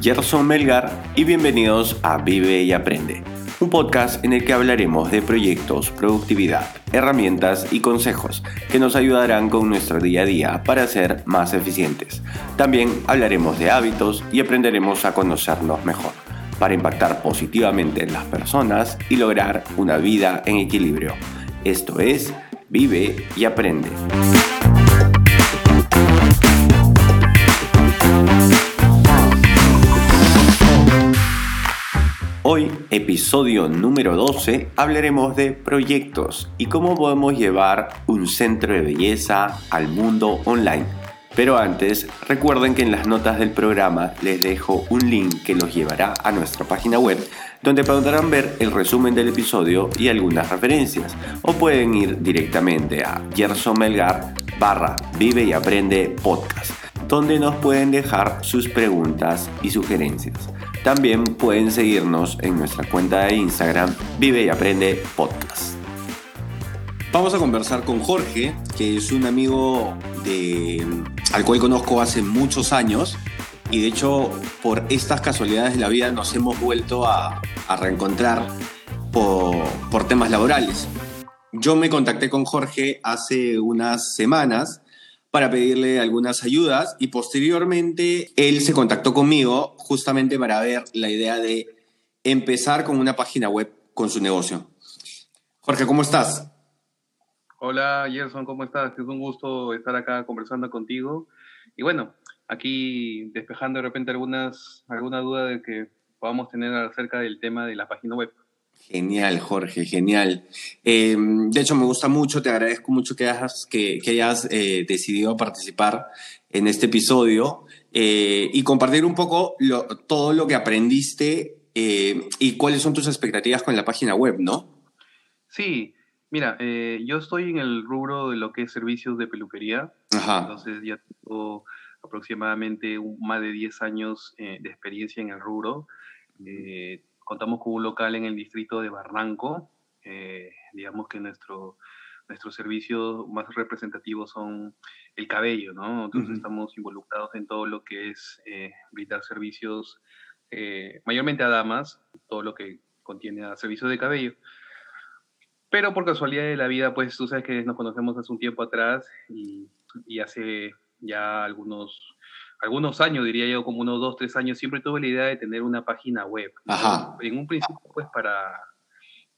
Gerson Melgar y bienvenidos a Vive y Aprende, un podcast en el que hablaremos de proyectos, productividad, herramientas y consejos que nos ayudarán con nuestro día a día para ser más eficientes. También hablaremos de hábitos y aprenderemos a conocernos mejor para impactar positivamente en las personas y lograr una vida en equilibrio. Esto es Vive y Aprende. Hoy, episodio número 12, hablaremos de proyectos y cómo podemos llevar un centro de belleza al mundo online. Pero antes, recuerden que en las notas del programa les dejo un link que los llevará a nuestra página web donde podrán ver el resumen del episodio y algunas referencias. O pueden ir directamente a Gerson Melgar barra Vive y Aprende Podcast, donde nos pueden dejar sus preguntas y sugerencias. También pueden seguirnos en nuestra cuenta de Instagram Vive y Aprende Podcast. Vamos a conversar con Jorge, que es un amigo de, al cual conozco hace muchos años y de hecho por estas casualidades de la vida nos hemos vuelto a, reencontrar por, por, temas laborales. Yo me contacté con Jorge hace unas semanas para pedirle algunas ayudas y posteriormente él se contactó conmigo justamente para ver la idea de empezar con una página web con su negocio. Jorge, ¿cómo estás? Hola Gerson, ¿cómo estás? Es un gusto estar acá conversando contigo. Y bueno, aquí despejando de repente algunas, alguna duda de que podamos tener acerca del tema de la página web. Genial, Jorge, genial. Em, de hecho, me gusta mucho, te agradezco mucho que hayas, que, hayas eh, decidido participar en este episodio eh, y compartir un poco todo lo que aprendiste eh, y cuáles son tus expectativas con la página web, ¿no? Sí, mira, yo estoy en el rubro de lo que es servicios de peluquería. Ajá. Entonces ya tengo aproximadamente más de 10 años de experiencia en el rubro. Contamos con un local en el distrito de Barranco. Eh, digamos que nuestro, nuestros servicios más representativos son el cabello, ¿no? Entonces estamos involucrados en todo lo que es eh, brindar servicios, eh, mayormente a damas, todo lo que contiene a servicios de cabello. Pero por casualidad de la vida, pues tú sabes que nos conocemos hace un tiempo atrás y, y hace ya algunos algunos años, diría yo, como unos dos, tres años, siempre tuve la idea de tener una página web. Ajá. En un principio, pues, para,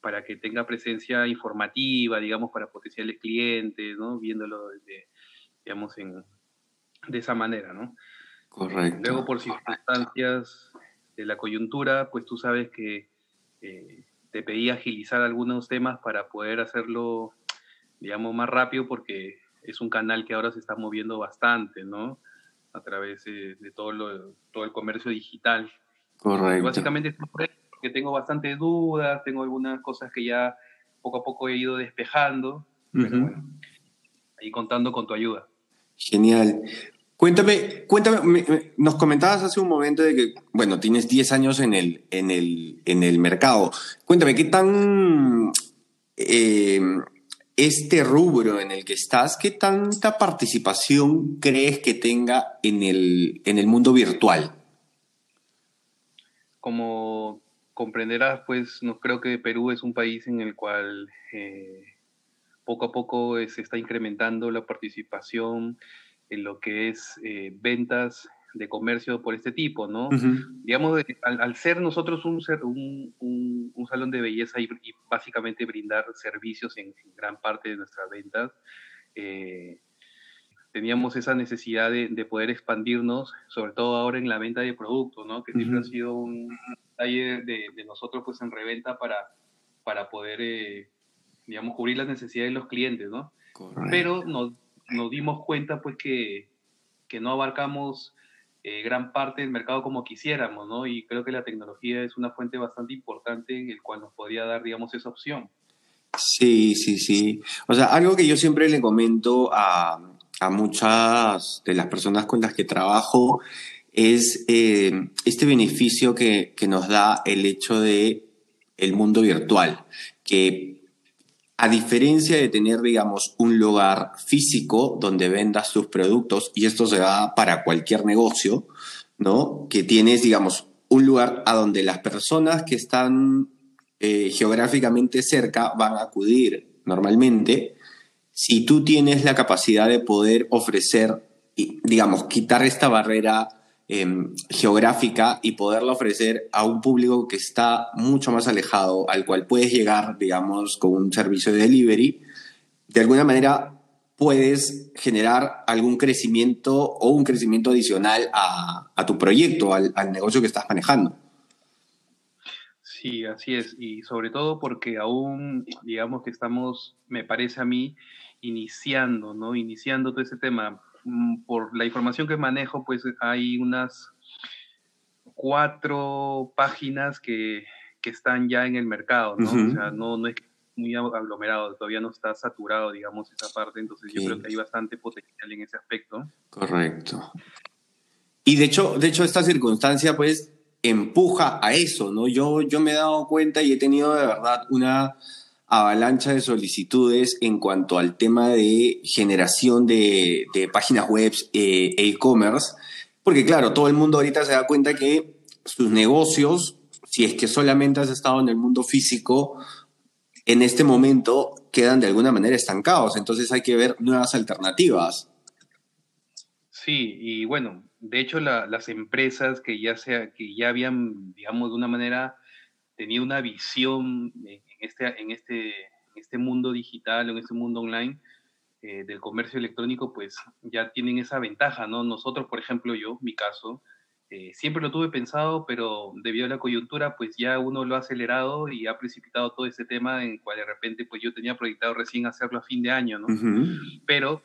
para que tenga presencia informativa, digamos, para potenciales clientes, ¿no? Viéndolo desde, digamos, en, de esa manera, ¿no? Correcto. Luego, por circunstancias de la coyuntura, pues tú sabes que eh, te pedí agilizar algunos temas para poder hacerlo, digamos, más rápido, porque es un canal que ahora se está moviendo bastante, ¿no? A través de, todo, lo, todo el comercio digital. Correcto. básicamente porque tengo bastantes dudas, tengo algunas cosas que ya poco a poco he ido despejando, pero bueno, ahí contando con tu ayuda. Genial. Cuéntame, cuéntame, nos comentabas hace un momento de que, bueno, tienes 10 años en el, en el, en el mercado. Cuéntame, ¿qué tan eh, este rubro en el que estás, ¿qué tanta participación crees que tenga en el, en el mundo virtual? Como comprenderás, pues no creo que Perú es un país en el cual eh, poco a poco se está incrementando la participación en lo que es eh, ventas de comercio por este tipo, ¿no? Digamos, al, ser nosotros un, un, un, salón de belleza y, básicamente brindar servicios en, gran parte de nuestras ventas, eh, teníamos esa necesidad de, de, poder expandirnos, sobre todo ahora en la venta de productos, ¿no? Que siempre ha sido un taller de, de, nosotros pues en reventa para, para poder, eh, digamos, cubrir las necesidades de los clientes, ¿no? Pero nos, nos dimos cuenta pues que, que no abarcamos eh, gran parte del mercado como quisiéramos, ¿no? Y creo que la tecnología es una fuente bastante importante en el cual nos podría dar, digamos, esa opción. Sí, sí, sí. O sea, algo que yo siempre le comento a, a muchas de las personas con las que trabajo es eh, este beneficio que, que, nos da el hecho de el mundo virtual, que a diferencia de tener, digamos, un lugar físico donde vendas tus productos, y esto se da para cualquier negocio, ¿no? Que tienes, digamos, un lugar a donde las personas que están eh, geográficamente cerca van a acudir normalmente. Si tú tienes la capacidad de poder ofrecer, digamos, quitar esta barrera em, geográfica y poderla ofrecer a un público que está mucho más alejado, al cual puedes llegar, digamos, con un servicio de delivery, de alguna manera puedes generar algún crecimiento o un crecimiento adicional a, tu proyecto, al, negocio que estás manejando. Sí, así es. Y sobre todo porque aún, digamos que estamos, me parece a mí, iniciando, ¿no? Iniciando todo ese tema. Mm, por la información que manejo, pues hay unas cuatro páginas que, que están ya en el mercado, ¿no? O sea, no, no es muy aglomerado, todavía no está saturado, digamos, esa parte, entonces yo creo que hay bastante potencial en ese aspecto. Correcto. Y de hecho, de hecho esta circunstancia pues empuja a eso, ¿no? Yo, yo me he dado cuenta y he tenido de verdad una avalancha de solicitudes en cuanto al tema de generación de, páginas web eh, e-commerce, porque claro, todo el mundo ahorita se da cuenta que sus negocios, si es que solamente has estado en el mundo físico, en este momento quedan de alguna manera estancados, entonces hay que ver nuevas alternativas. Sí, y bueno, de hecho las empresas que ya, sea, que ya habían, digamos, de una manera tenido una visión en este, en este, este mundo digital, en este mundo online eh, del comercio electrónico, pues ya tienen esa ventaja, ¿no? Nosotros, por ejemplo, yo, mi caso, eh, siempre lo tuve pensado, pero debido a la coyuntura, pues ya uno lo ha acelerado y ha precipitado todo ese tema en cual de repente, pues yo tenía proyectado recién hacerlo a fin de año, ¿no? Pero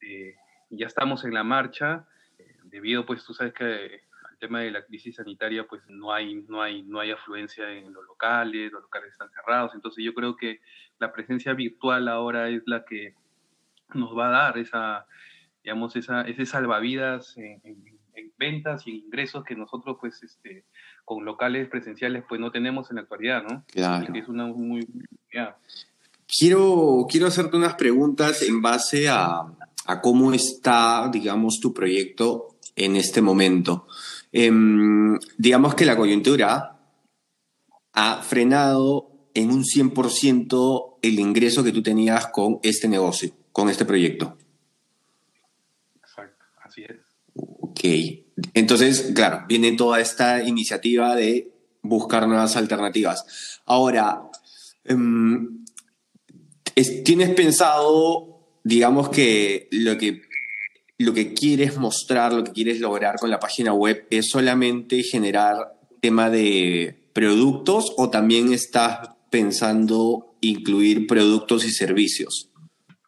eh, ya estamos en la marcha, eh, debido, pues tú sabes que tema de la crisis sanitaria, pues no hay, no hay, no hay afluencia en los locales, los locales están cerrados, entonces yo creo que la presencia virtual ahora es la que nos va a dar esa, digamos, esa, ese salvavidas en, en ventas y ingresos que nosotros, pues, este, con locales presenciales, pues no tenemos en la actualidad, ¿no? Claro. es una muy... Quiero, quiero hacerte unas preguntas en base a, a, cómo está, digamos, tu proyecto en este momento. Em, digamos que la coyuntura ha frenado en un 100% el ingreso que tú tenías con este negocio, con este proyecto. Exacto, así es. Ok. Entonces, claro, viene toda esta iniciativa de buscar nuevas alternativas. Ahora, em, ¿tienes pensado, digamos que lo que lo que quieres mostrar, lo que quieres lograr con la página web es solamente generar tema de productos o también estás pensando incluir productos y servicios?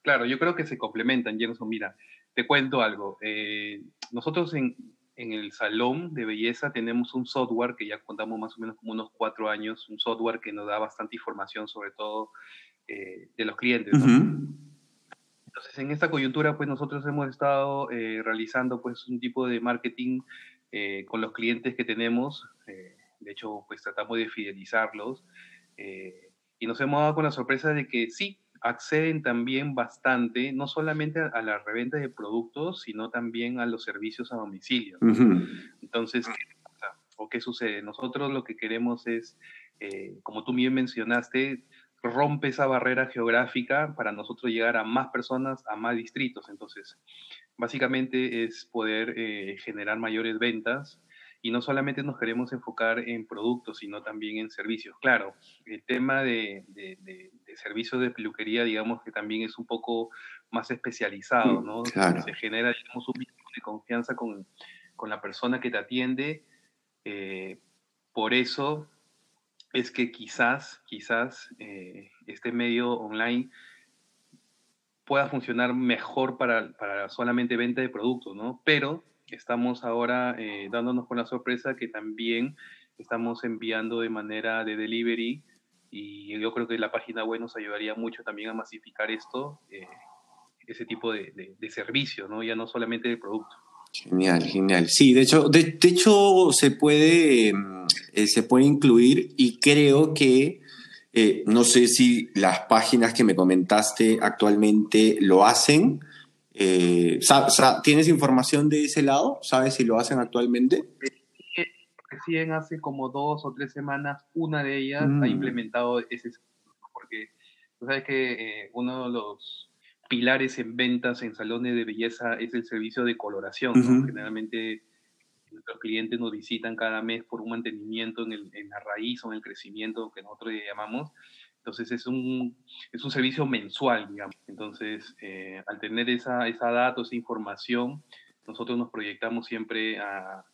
Claro, yo creo que se complementan, Jenson. Mira, te cuento algo. Eh, nosotros en, en el salón de belleza tenemos un software que ya contamos más o menos como unos cuatro años, un software que nos da bastante información sobre todo eh, de los clientes. Entonces, en esta coyuntura, pues nosotros hemos estado eh, realizando pues un tipo de marketing eh, con los clientes que tenemos. de hecho, pues tratamos de fidelizarlos. y nos hemos dado con la sorpresa de que sí, acceden también bastante, no solamente a, la reventa de productos, sino también a los servicios a domicilio. Entonces, ¿qué ¿O qué sucede? Nosotros lo que queremos es, eh, como tú bien mencionaste, rompe esa barrera geográfica para nosotros llegar a más personas, a más distritos. Entonces, básicamente es poder eh, generar mayores ventas y no solamente nos queremos enfocar en productos, sino también en servicios. Claro, el tema de, servicios de peluquería, digamos que también es un poco más especializado, mm, ¿no? Se genera, digamos, un vínculo de confianza con, la persona que te atiende. Eh, por eso es que quizás, quizás eh, este medio online pueda funcionar mejor para, para solamente venta de productos, ¿no? Pero estamos ahora eh, dándonos con la sorpresa que también estamos enviando de manera de delivery y yo creo que la página web nos ayudaría mucho también a masificar esto, eh, ese tipo de, de, servicio, ¿no? ya no solamente de producto. Genial, genial. Sí, de hecho, de, hecho se puede, mm, eh, se puede incluir y creo que no sé si las páginas que me comentaste actualmente lo hacen, Eh, ¿Tienes información de ese lado? ¿Sabes si lo hacen actualmente? Recién hace como dos o tres semanas, una de ellas ha mm. implementado ese porque tú sabes que eh, uno de los pilares en ventas en salones de belleza es el servicio de coloración. Generalmente nuestros clientes nos visitan cada mes por un mantenimiento en, el, en, la raíz o en el crecimiento que nosotros llamamos. Entonces es un, es un servicio mensual, digamos. Entonces, eh, al tener esa, esa data, esa información, nosotros nos proyectamos siempre a,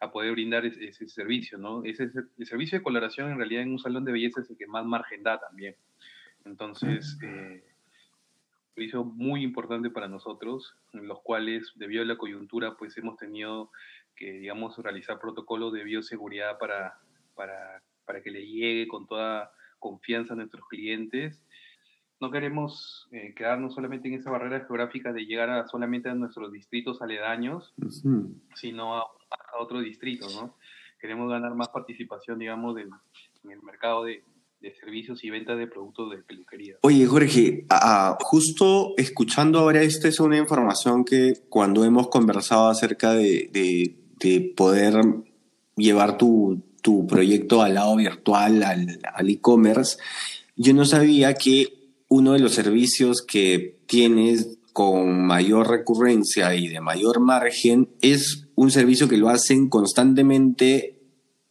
a poder brindar ese, servicio, ¿no? Ese, el servicio de coloración en realidad en un salón de belleza es el que más margen da también. Entonces, eh, servicio muy importante para nosotros, en los cuales, debido a la coyuntura, pues hemos tenido que, digamos, realizar protocolos de bioseguridad para, para, para que le llegue con toda confianza a nuestros clientes. No queremos eh, quedarnos solamente en esa barrera geográfica de llegar a, solamente a nuestros distritos aledaños, sino a, a, otro distrito, ¿no? Queremos ganar más participación, digamos, en el mercado de, de servicios y ventas de productos de peluquería. Oye, Jorge, justo escuchando ahora esto es una información que cuando hemos conversado acerca de, de, poder llevar tu, tu, proyecto al lado virtual, al, al e-commerce, yo no sabía que uno de los servicios que tienes con mayor recurrencia y de mayor margen es un servicio que lo hacen constantemente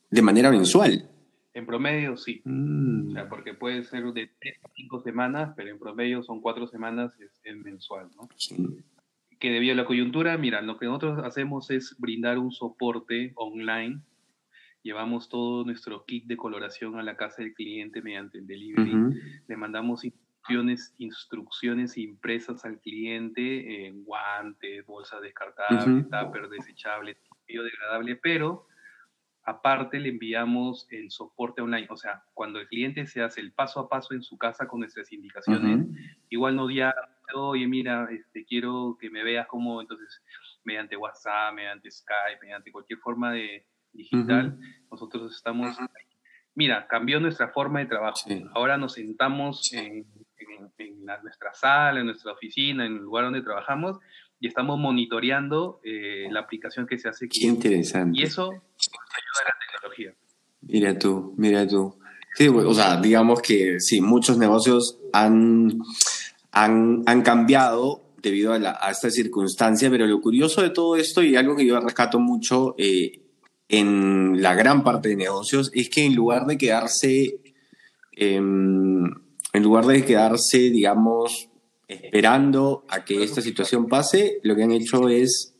de manera mensual. En promedio sí. Mm. O sea, porque puede ser de tres a cinco semanas, pero en promedio son cuatro semanas, es, mensual, ¿no? Que debido a la coyuntura, mira, lo que nosotros hacemos es brindar un soporte online. Llevamos todo nuestro kit de coloración a la casa del cliente mediante el delivery. Le mandamos instrucciones, instrucciones impresas al cliente en guantes, bolsas descartables, tupper desechable, biodegradable, pero Aparte, le enviamos el soporte online. O sea, cuando el cliente se hace el paso a paso en su casa con nuestras indicaciones, igual no diga, oye, mira, este, quiero que me veas como, entonces, mediante WhatsApp, mediante Skype, mediante cualquier forma de digital, nosotros estamos. Mira, cambió nuestra forma de trabajo. Ahora nos sentamos en, nuestra sala, en nuestra oficina, en el lugar donde trabajamos y estamos monitoreando eh, la aplicación que se hace. Qué interesante. Y eso ayuda a la tecnología. Mira tú, mira tú. Sí, o sea, digamos que sí, muchos negocios han, han, han cambiado debido a, esta circunstancia, pero lo curioso de todo esto y algo que yo rescato mucho eh, en la gran parte de negocios es que en lugar de quedarse, em, en lugar de quedarse, digamos, esperando a que esta situación pase, lo que han hecho es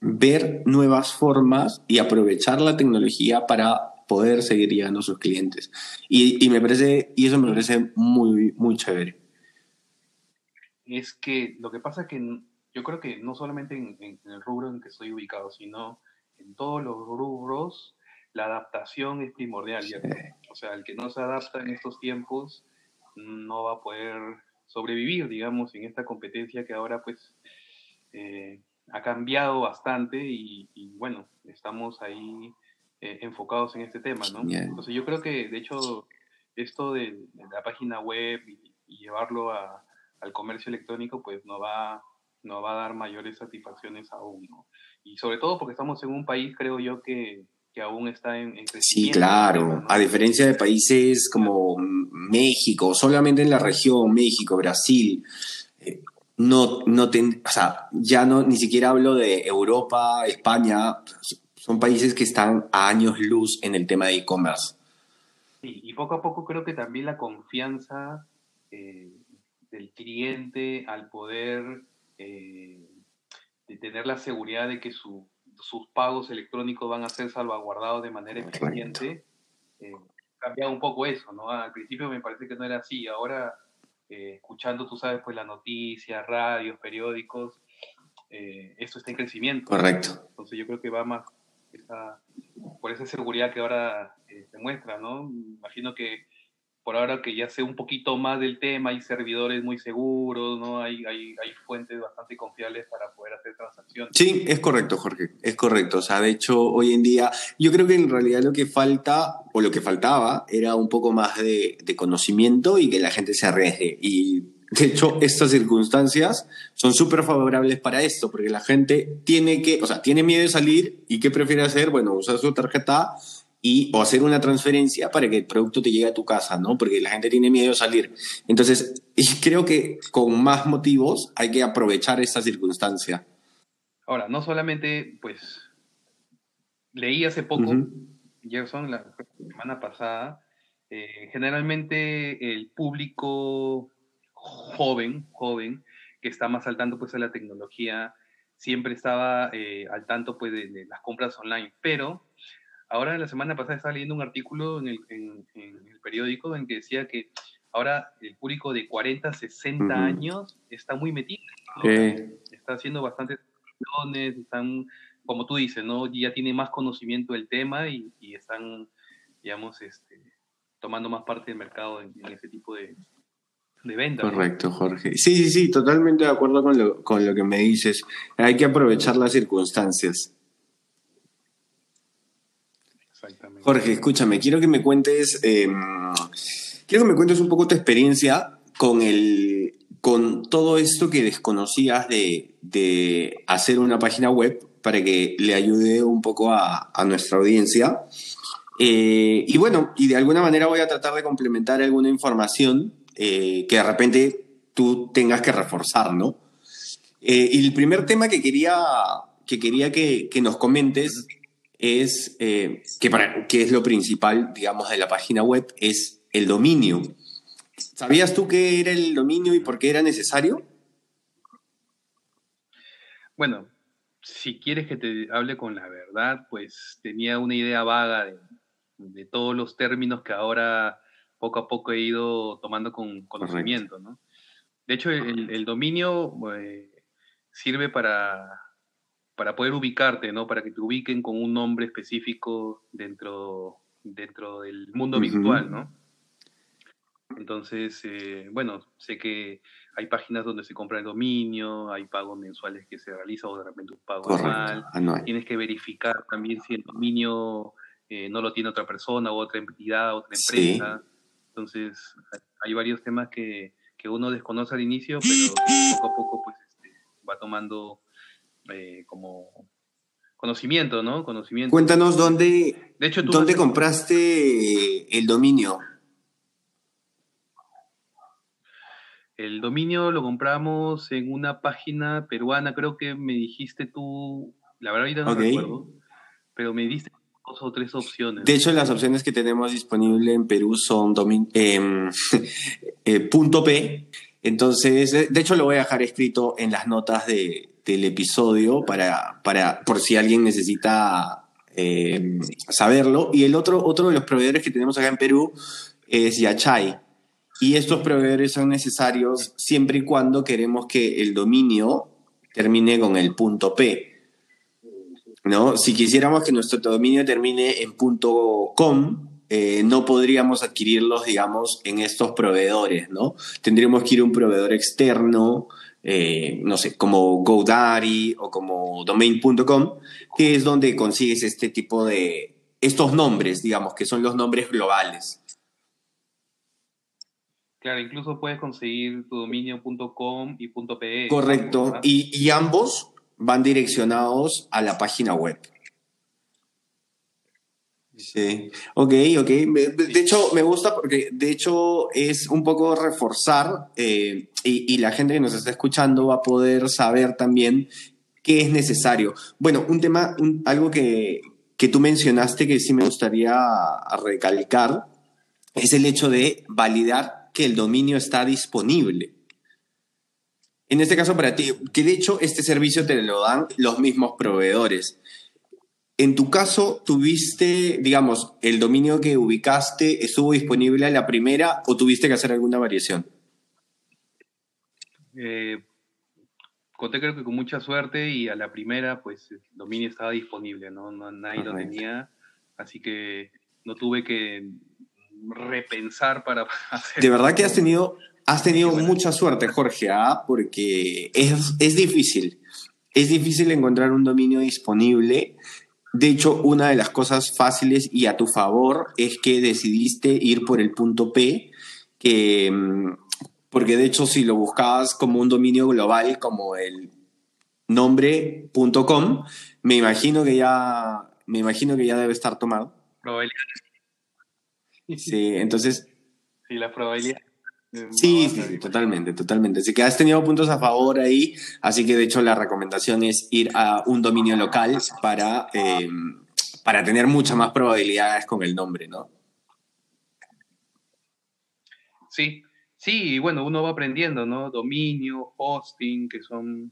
ver nuevas formas y aprovechar la tecnología para poder seguir llegando a sus clientes. Y, me parece, y eso me parece muy, muy chévere. Es que lo que pasa es que yo creo que no solamente en, el rubro en que estoy ubicado, sino en todos los rubros, la adaptación es primordial. O sea, el que no se adapta en estos tiempos no va a poder sobrevivir, digamos, en esta competencia que ahora pues eh, ha cambiado bastante y, bueno, estamos ahí eh, enfocados en este tema, ¿no? Entonces yo creo que de hecho esto de, la página web y, llevarlo al comercio electrónico pues no va, no va a dar mayores satisfacciones aún, ¿no? Y sobre todo porque estamos en un país, creo yo, que, que aún está en, crecimiento. Sí, claro. A diferencia de países como México, solamente en la región, México, Brasil, eh, no, no o sea, ya no, ni siquiera hablo de Europa, España, son países que están a años luz en el tema de e-commerce. Sí, y poco a poco creo que también la confianza eh, del cliente al poder eh, de tener la seguridad de que su sus pagos electrónicos van a ser salvaguardados de manera eficiente, eh, cambia un poco eso, ¿no? Al principio me parece que no era así, ahora eh, escuchando, tú sabes, pues las noticias, radios, periódicos, eh, esto está en crecimiento. Correcto. Entonces yo creo que va más por esa seguridad que ahora se muestra, ¿no? Imagino que por ahora que ya sé un poquito más del tema, hay servidores muy seguros, ¿no? Hay, hay, hay, fuentes bastante confiables para poder hacer transacciones. Sí, es correcto, Jorge, es correcto. O sea, de hecho, hoy en día, yo creo que en realidad lo que falta, o lo que faltaba, era un poco más de, de conocimiento y que la gente se arriesgue. Y De hecho, estas circunstancias son súper favorables para esto, porque la gente tiene que, o sea, tiene miedo de salir y ¿qué prefiere hacer? Bueno, usar su tarjeta y o hacer una transferencia para que el producto te llegue a tu casa, ¿no? Porque la gente tiene miedo de salir. Entonces, y creo que con más motivos hay que aprovechar esta circunstancia. Ahora, no solamente, pues, leí hace poco, Gerson, la semana pasada, eh, generalmente el público joven, joven, que está más al tanto pues de la tecnología, siempre estaba eh, al tanto pues de, las compras online, pero ahora la semana pasada estaba leyendo un artículo en el, periódico en que decía que ahora el público de 40, 60 años está muy metido, está haciendo bastantes están, como tú dices, ¿no? ya tiene más conocimiento del tema y, están, digamos, este, tomando más parte del mercado en ese tipo de, de venta. Correcto, Jorge. Sí, sí, sí, totalmente de acuerdo con lo, con lo que me dices. Hay que aprovechar las circunstancias. Exactamente. Jorge, escúchame, quiero que me cuentes, em, quiero que me cuentes un poco tu experiencia con el, con todo esto que desconocías de, de hacer una página web para que le ayude un poco a, a nuestra audiencia. Eh, y bueno, y de alguna manera voy a tratar de complementar alguna información eh, que de repente tú tengas que reforzar, ¿no? Eh, y el primer tema que quería que, quería que, nos comentes es eh, que, para, que es lo principal, digamos, de la página web, es el dominio. ¿Sabías tú qué era el dominio y por qué era necesario? Bueno, si quieres que te hable con la verdad, pues tenía una idea vaga de todos los términos que ahora poco a poco he ido tomando con conocimiento, ¿no? De hecho, el, dominio eh, sirve para, para poder ubicarte, ¿no? Para que te ubiquen con un nombre específico dentro, dentro del mundo virtual, ¿no? Entonces, eh, bueno, sé que hay páginas donde se compra el dominio, hay pagos mensuales que se realizan o de repente un pago anual. Tienes que verificar también si el dominio eh, no lo tiene otra persona o otra entidad, otra empresa. Entonces, hay varios temas que, uno desconoce al inicio, pero poco a poco pues este, va tomando eh, como conocimiento, ¿no? Conocimiento. Cuéntanos dónde, de hecho, ¿dónde compraste el dominio. El dominio lo compramos en una página peruana, creo que me dijiste tú, la verdad ahorita no recuerdo, pero me diste dos o tres opciones. De hecho, las opciones que tenemos disponibles en Perú son em, eh, P. Entonces, de hecho, lo voy a dejar escrito en las notas de, del episodio para, para, por si alguien necesita em, saberlo. Y el otro, otro de los proveedores que tenemos acá en Perú es Yachay. Y estos proveedores son necesarios siempre y cuando queremos que el dominio termine con el punto P. ¿no? Si quisiéramos que nuestro dominio termine en .com, eh, no podríamos adquirirlos, digamos, en estos proveedores, ¿no? Tendríamos que ir a un proveedor externo, eh, no sé, como GoDaddy o como domain.com, que es donde consigues este tipo de, estos nombres, digamos, que son los nombres globales. Claro, incluso puedes conseguir tu dominio.com y .pe. Correcto, y, y ambos van direccionados a la página web. Sí, ok, ok. De hecho, me gusta porque de hecho es un poco reforzar eh, y, la gente que nos está escuchando va a poder saber también qué es necesario. Bueno, un tema, algo que, que tú mencionaste que sí me gustaría recalcar es el hecho de validar que el dominio está disponible. En este caso para ti, que de hecho este servicio te lo dan los mismos proveedores. En tu caso, ¿tuviste, digamos, el dominio que ubicaste estuvo disponible a la primera o tuviste que hacer alguna variación? Eh, conté creo que con mucha suerte y a la primera, pues el dominio estaba disponible, ¿no? nadie lo tenía, así que no tuve que repensar para hacer. De verdad que has tenido Has tenido mucha suerte, Jorge, ¿ah? porque es, es difícil. Es difícil encontrar un dominio disponible. De hecho, una de las cosas fáciles y a tu favor es que decidiste ir por el punto P, que mm, porque de hecho si lo buscabas como un dominio global, como el nombre.com, me imagino que ya, me imagino que ya debe estar tomado. Probabilidad. Sí, entonces... Sí, la probabilidad. Sí, sí, totalmente, totalmente. Así que has tenido puntos a favor ahí, así que de hecho la recomendación es ir a un dominio local para, eh, para tener muchas más probabilidades con el nombre, ¿no? Sí, sí, y bueno, uno va aprendiendo, ¿no? Dominio, hosting, que son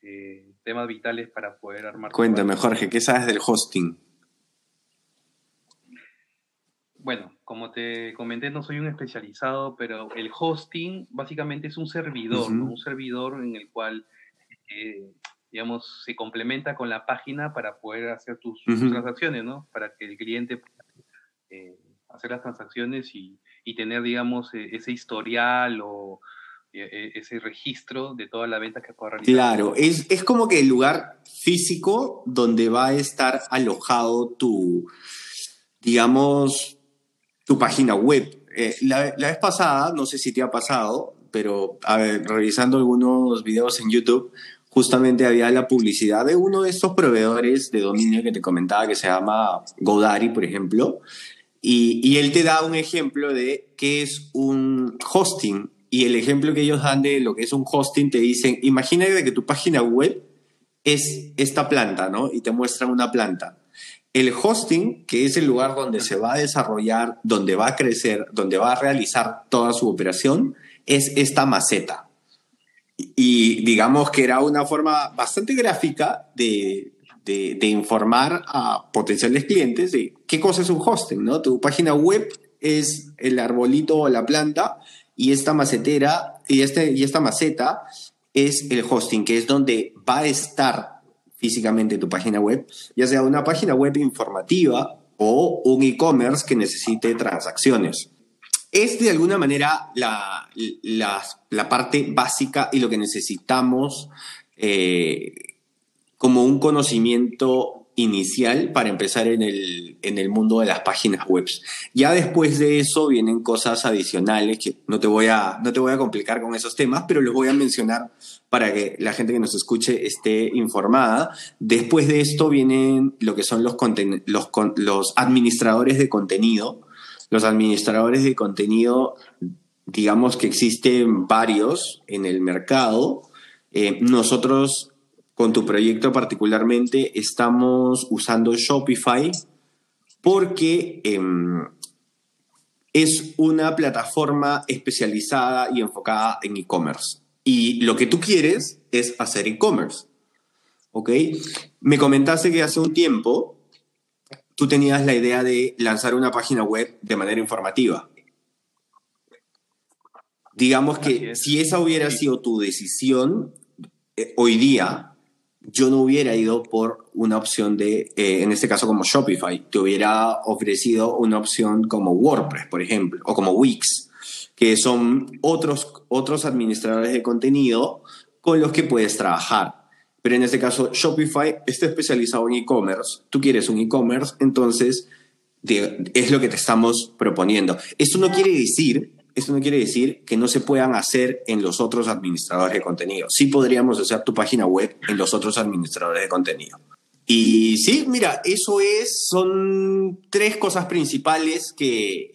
eh, temas vitales para poder armar. Cuéntame, Jorge, ¿qué sabes del hosting? Bueno, como te comenté, no soy un especializado, pero el hosting básicamente es un servidor, ¿no? Un servidor en el cual, eh, digamos, se complementa con la página para poder hacer tus, transacciones, ¿no? Para que el cliente pueda eh, hacer las transacciones y y tener, digamos, e, ese historial o e, e, ese registro de toda la venta que pueda realizar. Claro, es, es, como que el lugar físico donde va a estar alojado tu, digamos, tu página web. Eh, la, la, vez pasada, no sé si te ha pasado, pero a ver, revisando algunos videos en YouTube, justamente había la publicidad de uno de estos proveedores de dominio que te comentaba que se llama Godari, por ejemplo, y, él te da un ejemplo de qué es un hosting. Y el ejemplo que ellos dan de lo que es un hosting, te dicen, imagínate que tu página web es esta planta, ¿no? Y te muestran una planta. El hosting, que es el lugar donde se va a desarrollar, donde va a crecer, donde va a realizar toda su operación, es esta maceta. Y digamos que era una forma bastante gráfica de, de, informar a potenciales clientes de qué cosa es un hosting, ¿no? Tu página web es el arbolito o la planta y esta macetera y, este, y esta maceta es el hosting, que es donde va a estar físicamente tu página web, ya sea una página web informativa o un e-commerce que necesite transacciones. Es de alguna manera la, la, parte básica y lo que necesitamos eh, como un conocimiento inicial para empezar en el, en el mundo de las páginas web. Ya después de eso vienen cosas adicionales que no te, voy a, no te voy a complicar con esos temas, pero los voy a mencionar para que la gente que nos escuche esté informada. Después de esto vienen lo que son los, los, los administradores de contenido. Los administradores de contenido, digamos que existen varios en el mercado. Eh, nosotros con tu proyecto particularmente estamos usando Shopify porque em, es una plataforma especializada y enfocada en e-commerce. Y lo que tú quieres es hacer e-commerce. ¿Ok? Me comentaste que hace un tiempo tú tenías la idea de lanzar una página web de manera informativa. Digamos que si esa hubiera sido tu decisión, eh, hoy día yo no hubiera ido por una opción de, eh, en este caso como Shopify, te hubiera ofrecido una opción como WordPress, por ejemplo, o como Wix, que son otros, otros administradores de contenido con los que puedes trabajar. Pero en este caso, Shopify está especializado en e-commerce. Tú quieres un e-commerce, entonces es lo que te estamos proponiendo. Esto no quiere decir esto no quiere decir que no se puedan hacer en los otros administradores de contenido. Sí podríamos hacer tu página web en los otros administradores de contenido. Y sí, mira, eso es, son tres cosas principales que,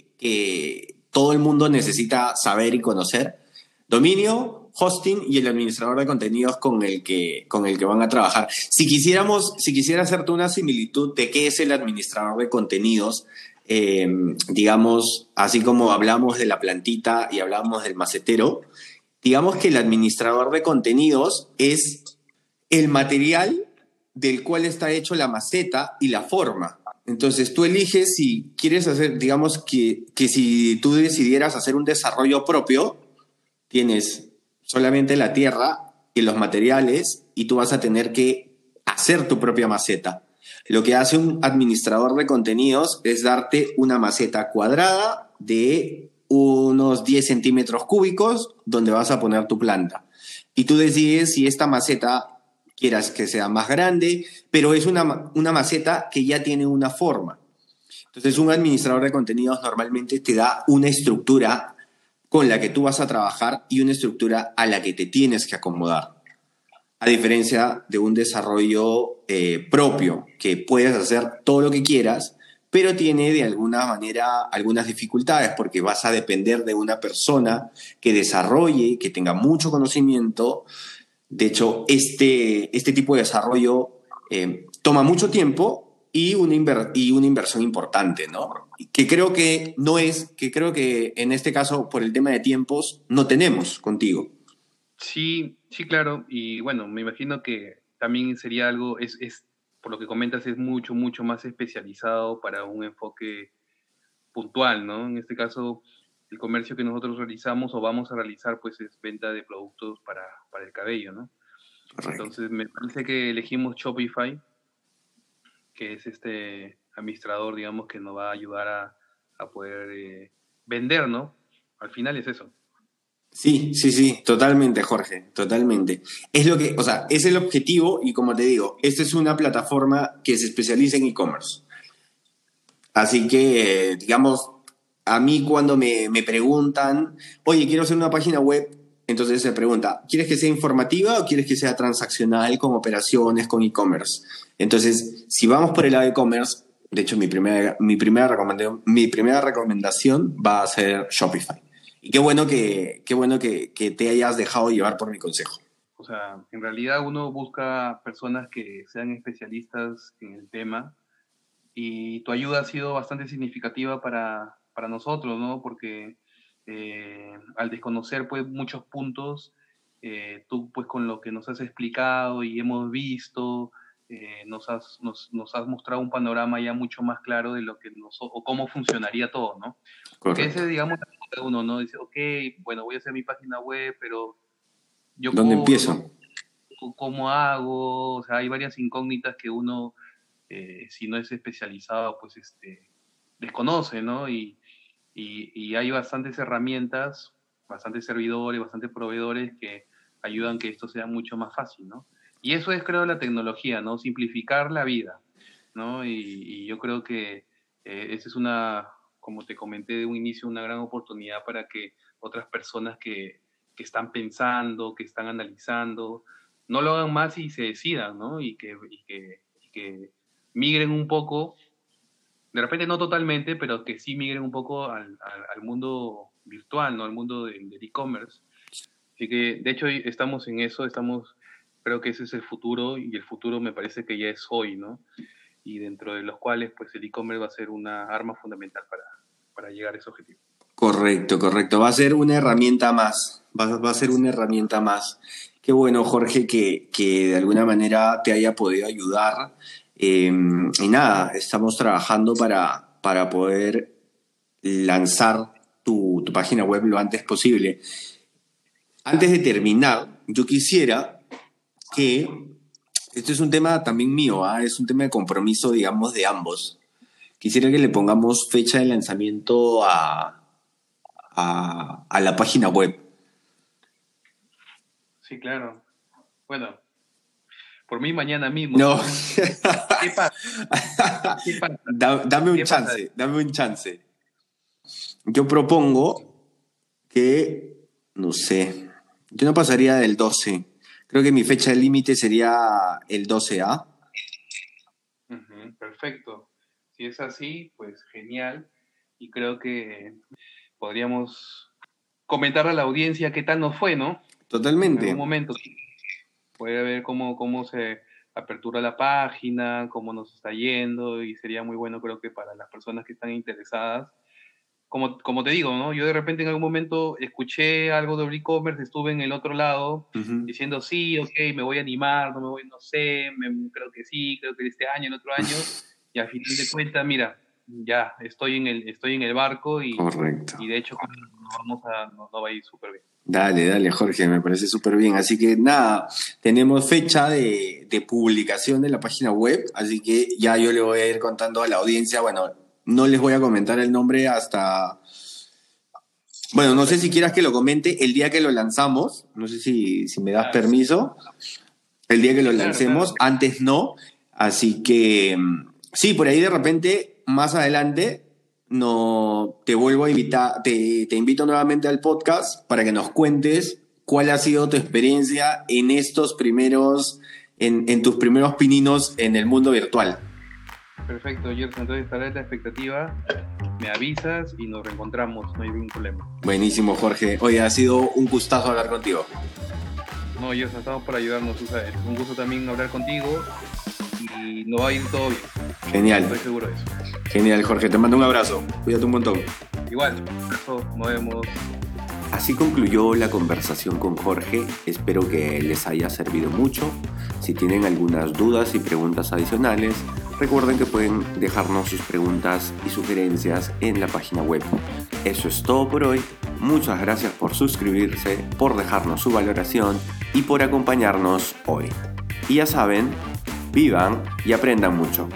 todo el mundo necesita saber y conocer. Dominio, hosting y el administrador de contenidos con el que, con el que van a trabajar. Si quisiéramos, si quisiera hacerte una similitud de qué es el administrador de contenidos, eh, digamos, así como hablamos de la plantita y hablamos del macetero, digamos que el administrador de contenidos es el material del cual está hecho la maceta y la forma. Entonces tú eliges si quieres hacer, digamos que, que si tú decidieras hacer un desarrollo propio, tienes solamente la tierra y los materiales y tú vas a tener que hacer tu propia maceta. Lo que hace un administrador de contenidos es darte una maceta cuadrada de unos 10 centímetros cúbicos donde vas a poner tu planta. Y tú decides si esta maceta quieras que sea más grande, pero es una, una maceta que ya tiene una forma. Entonces un administrador de contenidos normalmente te da una estructura con la que tú vas a trabajar y una estructura a la que te tienes que acomodar. A diferencia de un desarrollo eh, propio, que puedes hacer todo lo que quieras, pero tiene de alguna manera algunas dificultades porque vas a depender de una persona que desarrolle, que tenga mucho conocimiento. De hecho, este, este tipo de desarrollo eh, toma mucho tiempo y una, y una inversión importante, ¿no? Que creo que no es, que creo que en este caso, por el tema de tiempos, no tenemos contigo. Sí, sí, claro. Y bueno, me imagino que también sería algo, es, es por lo que comentas, es mucho, mucho más especializado para un enfoque puntual, ¿no? En este caso, el comercio que nosotros realizamos o vamos a realizar, pues es venta de productos para, para el cabello, ¿no? Entonces, me parece que elegimos Shopify, que es este administrador, digamos, que nos va a ayudar a, a poder eh, vender, ¿no? Al final es eso. Sí, sí, sí, totalmente, Jorge, totalmente. Es lo que, o sea, es el objetivo y como te digo, esta es una plataforma que se especializa en e-commerce. Así que, digamos, a mí cuando me, me, preguntan, oye, quiero hacer una página web, entonces se pregunta, ¿quieres que sea informativa o quieres que sea transaccional con operaciones, con e-commerce? Entonces, si vamos por el lado de e-commerce, de hecho, mi primera, mi, primera recomendación, mi primera recomendación va a ser Shopify. Y qué bueno que, qué bueno que, que te hayas dejado llevar por mi consejo. O sea, en realidad uno busca personas que sean especialistas en el tema y tu ayuda ha sido bastante significativa para, para nosotros, ¿no? Porque eh, al desconocer pues muchos puntos, eh, tú pues con lo que nos has explicado y hemos visto, eh, nos, has, nos, nos, has mostrado un panorama ya mucho más claro de lo que nos, o cómo funcionaría todo, ¿no? Porque ese, digamos, uno, ¿no? Dice, ok, bueno, voy a hacer mi página web, pero yo... ¿Dónde empiezo? ¿Cómo hago? O sea, hay varias incógnitas que uno, eh, si no es especializado, pues este, desconoce, ¿no? Y, y, y hay bastantes herramientas, bastantes servidores, bastantes proveedores que ayudan que esto sea mucho más fácil, ¿no? Y eso es, creo, la tecnología, ¿no? Simplificar la vida, ¿no? Y, yo creo que eh, esa es una, como te comenté de un inicio, una gran oportunidad para que otras personas que, que están pensando, que están analizando, no lo hagan más y se decidan, ¿no? Y que, y que, que migren un poco, de repente no totalmente, pero que sí migren un poco al, al, mundo virtual, ¿no? Al mundo del e-commerce. Así que, de hecho, estamos en eso, estamos creo que ese es el futuro y el futuro me parece que ya es hoy, ¿no? Y dentro de los cuales, pues el e-commerce va a ser una arma fundamental para, para llegar a ese objetivo. Correcto, correcto. Va a ser una herramienta más. Va, va a ser una herramienta más. Qué bueno, Jorge, que, que de alguna manera te haya podido ayudar. Em, y nada, estamos trabajando para, para poder lanzar tu, tu página web lo antes posible. Antes de terminar, yo quisiera que esto es un tema también mío, ¿ah? es un tema de compromiso, digamos, de ambos. Quisiera que le pongamos fecha de lanzamiento a, a, la página web. Sí, claro. Bueno, por mí mañana mismo. No. ¿Qué pasa? dame un chance, dame un chance. Yo propongo que, no sé, yo no pasaría del 12. Creo que mi fecha de límite sería el 12A. perfecto. Si es así, pues genial. Y creo que podríamos comentar a la audiencia qué tal nos fue, ¿no? Totalmente. En un momento. Puede ver cómo, cómo se apertura la página, cómo nos está yendo, y sería muy bueno, creo que para las personas que están interesadas, como, como te digo, ¿no? Yo de repente en algún momento escuché algo de e-commerce, estuve en el otro lado diciendo, sí, ok, me voy a animar, no me voy, no sé, creo que sí, creo que este año, el otro año, y al final de cuentas, mira, ya estoy en el, estoy en el barco y, y de hecho vamos a, no, va a ir súper bien. Dale, dale, Jorge, me parece súper bien. Así que nada, tenemos fecha de, de, publicación de la página web, así que ya yo le voy a ir contando a la audiencia, bueno, no les voy a comentar el nombre hasta... Bueno, no sé si quieras que lo comente el día que lo lanzamos, no sé si, me das permiso, el día que lo lancemos, antes no, así que sí, por ahí de repente, más adelante, no, te vuelvo a invitar, te, te invito nuevamente al podcast para que nos cuentes cuál ha sido tu experiencia en estos primeros, en, en tus primeros pininos en el mundo virtual. Perfecto, Gerson. Entonces estaré la expectativa. Me avisas y nos reencontramos. No hay ningún problema. Buenísimo, Jorge. Oye, ha sido un gustazo hablar contigo. No, Gerson, estamos para ayudarnos. Un gusto también hablar contigo y nos va a ir todo bien. Genial. Estoy seguro de eso. Genial, Jorge. Te mando un abrazo. Cuídate un montón. Igual. Nos vemos. Así concluyó la conversación con Jorge, espero que les haya servido mucho. Si tienen algunas dudas y preguntas adicionales, recuerden que pueden dejarnos sus preguntas y sugerencias en la página web. Eso es todo por hoy, muchas gracias por suscribirse, por dejarnos su valoración y por acompañarnos hoy. Y ya saben, vivan y aprendan mucho.